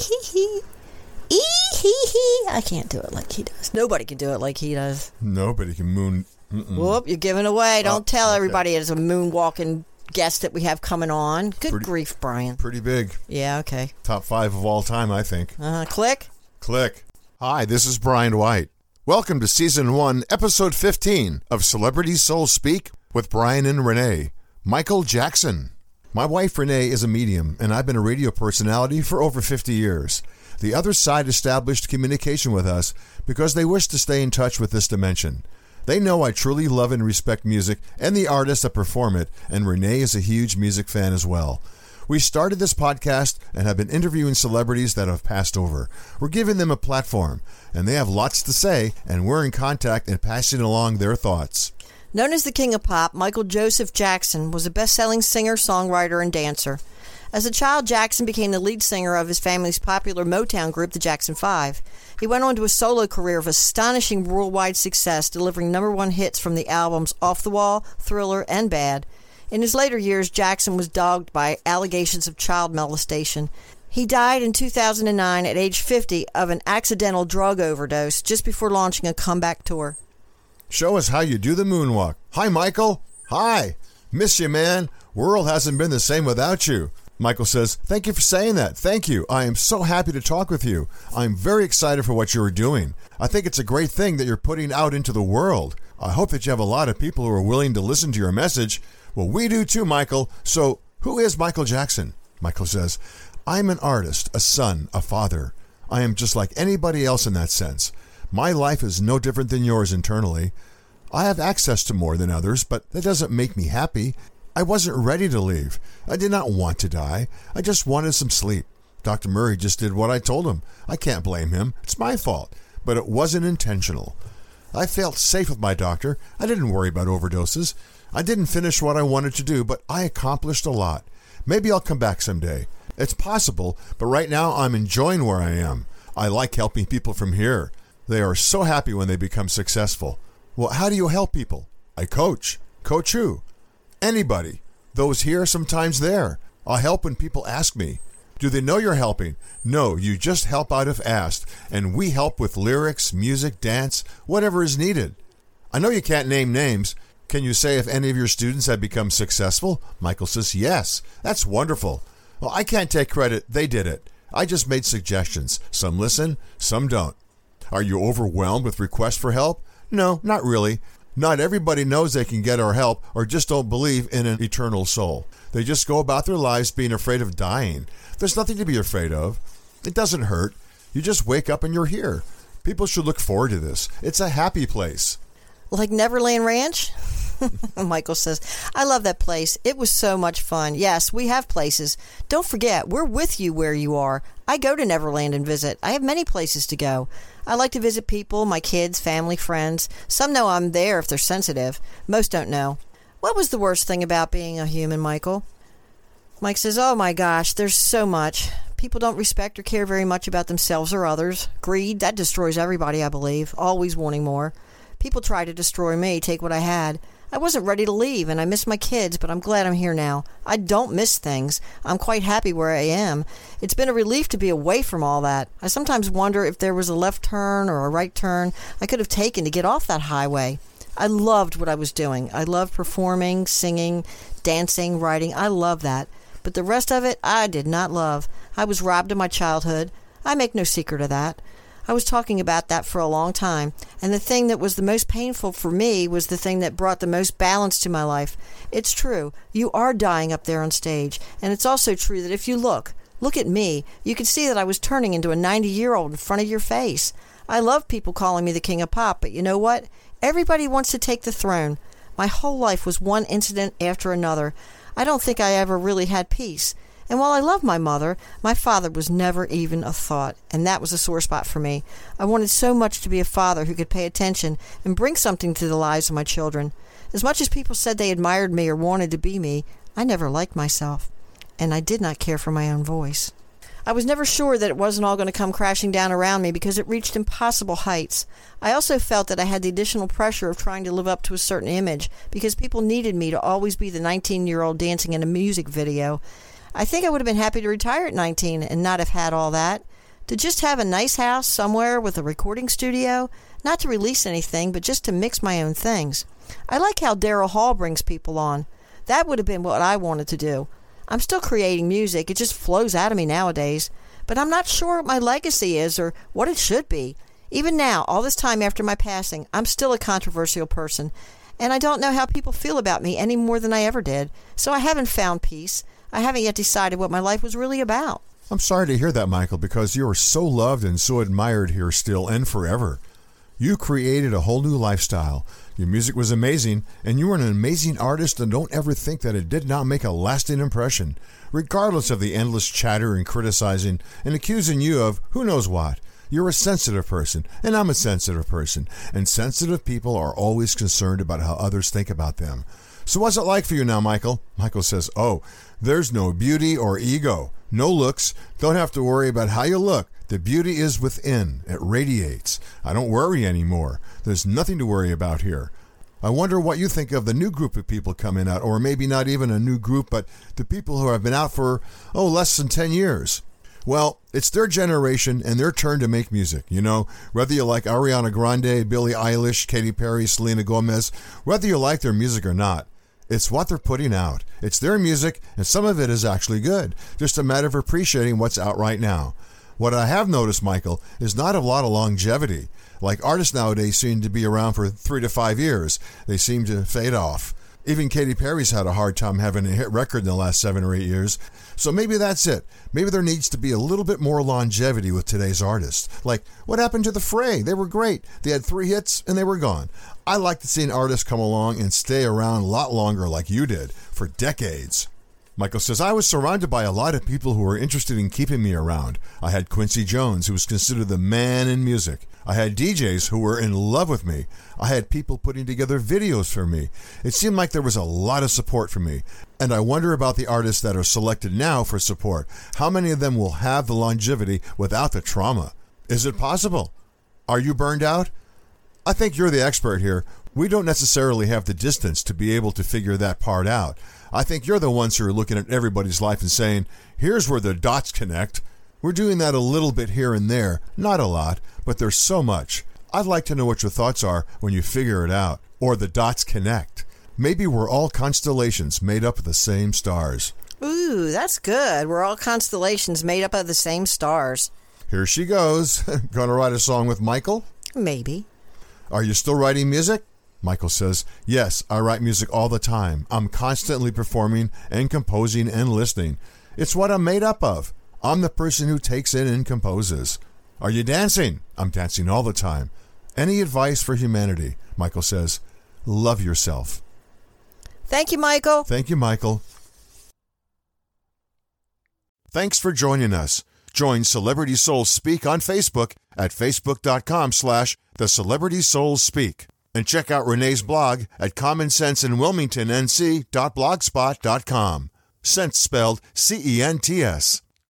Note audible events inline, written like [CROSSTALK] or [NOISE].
hee hee. Ee hee hee. I can't do it like he does. Nobody can do it like he does. Nobody can moon. Whoop, you're giving away. Don't Oh, tell okay. everybody it's a moonwalking guest that we have coming on. Good Pretty- grief, Brian. Pretty big. Yeah, okay. Top five of all time, I think. Uh, click. Click. Hi, this is Brian White. Welcome to Season 1, Episode 15 of Celebrity Soul Speak with Brian and Renee. Michael Jackson. My wife Renee is a medium, and I've been a radio personality for over 50 years. The other side established communication with us because they wish to stay in touch with this dimension. They know I truly love and respect music and the artists that perform it, and Renee is a huge music fan as well. We started this podcast and have been interviewing celebrities that have passed over. We're giving them a platform, and they have lots to say, and we're in contact and passing along their thoughts. Known as the King of Pop, Michael Joseph Jackson was a best selling singer, songwriter, and dancer. As a child, Jackson became the lead singer of his family's popular Motown group, the Jackson Five. He went on to a solo career of astonishing worldwide success, delivering number one hits from the albums Off the Wall, Thriller, and Bad. In his later years, Jackson was dogged by allegations of child molestation. He died in 2009 at age 50 of an accidental drug overdose just before launching a comeback tour. Show us how you do the moonwalk. Hi, Michael. Hi. Miss you, man. World hasn't been the same without you. Michael says, Thank you for saying that. Thank you. I am so happy to talk with you. I'm very excited for what you are doing. I think it's a great thing that you're putting out into the world. I hope that you have a lot of people who are willing to listen to your message. Well, we do too, Michael. So, who is Michael Jackson? Michael says, I'm an artist, a son, a father. I am just like anybody else in that sense. My life is no different than yours internally. I have access to more than others, but that doesn't make me happy. I wasn't ready to leave. I did not want to die. I just wanted some sleep. Dr. Murray just did what I told him. I can't blame him. It's my fault. But it wasn't intentional. I felt safe with my doctor. I didn't worry about overdoses. I didn't finish what I wanted to do, but I accomplished a lot. Maybe I'll come back someday. It's possible, but right now I'm enjoying where I am. I like helping people from here. They are so happy when they become successful. Well, how do you help people? I coach. Coach who? Anybody. Those here, sometimes there. I'll help when people ask me. Do they know you're helping? No, you just help out if asked, and we help with lyrics, music, dance, whatever is needed. I know you can't name names. Can you say if any of your students have become successful? Michael says, Yes. That's wonderful. Well, I can't take credit. They did it. I just made suggestions. Some listen, some don't. Are you overwhelmed with requests for help? No, not really. Not everybody knows they can get our help or just don't believe in an eternal soul. They just go about their lives being afraid of dying. There's nothing to be afraid of. It doesn't hurt. You just wake up and you're here. People should look forward to this. It's a happy place. Like Neverland Ranch? [LAUGHS] Michael says, I love that place. It was so much fun. Yes, we have places. Don't forget, we're with you where you are. I go to Neverland and visit. I have many places to go. I like to visit people, my kids, family, friends. Some know I'm there if they're sensitive. Most don't know. What was the worst thing about being a human, Michael? Mike says, Oh my gosh, there's so much. People don't respect or care very much about themselves or others. Greed, that destroys everybody, I believe, always wanting more. People tried to destroy me, take what I had. I wasn't ready to leave, and I miss my kids, but I'm glad I'm here now. I don't miss things. I'm quite happy where I am. It's been a relief to be away from all that. I sometimes wonder if there was a left turn or a right turn I could have taken to get off that highway. I loved what I was doing. I loved performing, singing, dancing, writing. I love that. But the rest of it, I did not love. I was robbed of my childhood. I make no secret of that. I was talking about that for a long time, and the thing that was the most painful for me was the thing that brought the most balance to my life. It's true, you are dying up there on stage, and it's also true that if you look, look at me, you can see that I was turning into a 90 year old in front of your face. I love people calling me the king of pop, but you know what? Everybody wants to take the throne. My whole life was one incident after another. I don't think I ever really had peace. And while I love my mother, my father was never even a thought, and that was a sore spot for me. I wanted so much to be a father who could pay attention and bring something to the lives of my children. As much as people said they admired me or wanted to be me, I never liked myself, and I did not care for my own voice. I was never sure that it wasn't all going to come crashing down around me because it reached impossible heights. I also felt that I had the additional pressure of trying to live up to a certain image because people needed me to always be the 19 year old dancing in a music video. I think I would have been happy to retire at 19 and not have had all that. To just have a nice house somewhere with a recording studio, not to release anything, but just to mix my own things. I like how Daryl Hall brings people on. That would have been what I wanted to do. I'm still creating music, it just flows out of me nowadays. But I'm not sure what my legacy is or what it should be. Even now, all this time after my passing, I'm still a controversial person, and I don't know how people feel about me any more than I ever did. So I haven't found peace. I haven't yet decided what my life was really about. I'm sorry to hear that, Michael, because you are so loved and so admired here still and forever. You created a whole new lifestyle. Your music was amazing, and you were an amazing artist, and don't ever think that it did not make a lasting impression, regardless of the endless chatter and criticizing and accusing you of who knows what. You're a sensitive person, and I'm a sensitive person, and sensitive people are always concerned about how others think about them. So, what's it like for you now, Michael? Michael says, Oh, there's no beauty or ego. No looks. Don't have to worry about how you look. The beauty is within. It radiates. I don't worry anymore. There's nothing to worry about here. I wonder what you think of the new group of people coming out, or maybe not even a new group, but the people who have been out for, oh, less than 10 years. Well, it's their generation and their turn to make music. You know, whether you like Ariana Grande, Billie Eilish, Katy Perry, Selena Gomez, whether you like their music or not, it's what they're putting out. It's their music, and some of it is actually good. Just a matter of appreciating what's out right now. What I have noticed, Michael, is not a lot of longevity. Like artists nowadays seem to be around for three to five years, they seem to fade off. Even Katy Perry's had a hard time having a hit record in the last seven or eight years. So maybe that's it. Maybe there needs to be a little bit more longevity with today's artists. Like, what happened to The Fray? They were great. They had three hits and they were gone. I like to see an artist come along and stay around a lot longer like you did, for decades. Michael says, I was surrounded by a lot of people who were interested in keeping me around. I had Quincy Jones, who was considered the man in music. I had DJs who were in love with me. I had people putting together videos for me. It seemed like there was a lot of support for me. And I wonder about the artists that are selected now for support. How many of them will have the longevity without the trauma? Is it possible? Are you burned out? I think you're the expert here. We don't necessarily have the distance to be able to figure that part out. I think you're the ones who are looking at everybody's life and saying, here's where the dots connect. We're doing that a little bit here and there, not a lot, but there's so much. I'd like to know what your thoughts are when you figure it out, or the dots connect. Maybe we're all constellations made up of the same stars. Ooh, that's good. We're all constellations made up of the same stars. Here she goes. [LAUGHS] Gonna write a song with Michael? Maybe. Are you still writing music? Michael says, Yes, I write music all the time. I'm constantly performing and composing and listening. It's what I'm made up of. I'm the person who takes in and composes. Are you dancing? I'm dancing all the time. Any advice for humanity? Michael says, Love yourself. Thank you, Michael. Thank you, Michael. Thanks for joining us. Join Celebrity Souls Speak on Facebook at facebook.com slash the Celebrity Souls Speak. And check out Renee's blog at commoncentsinwilmingtonnc.blogspot.com. Sense spelled C-E-N-T-S.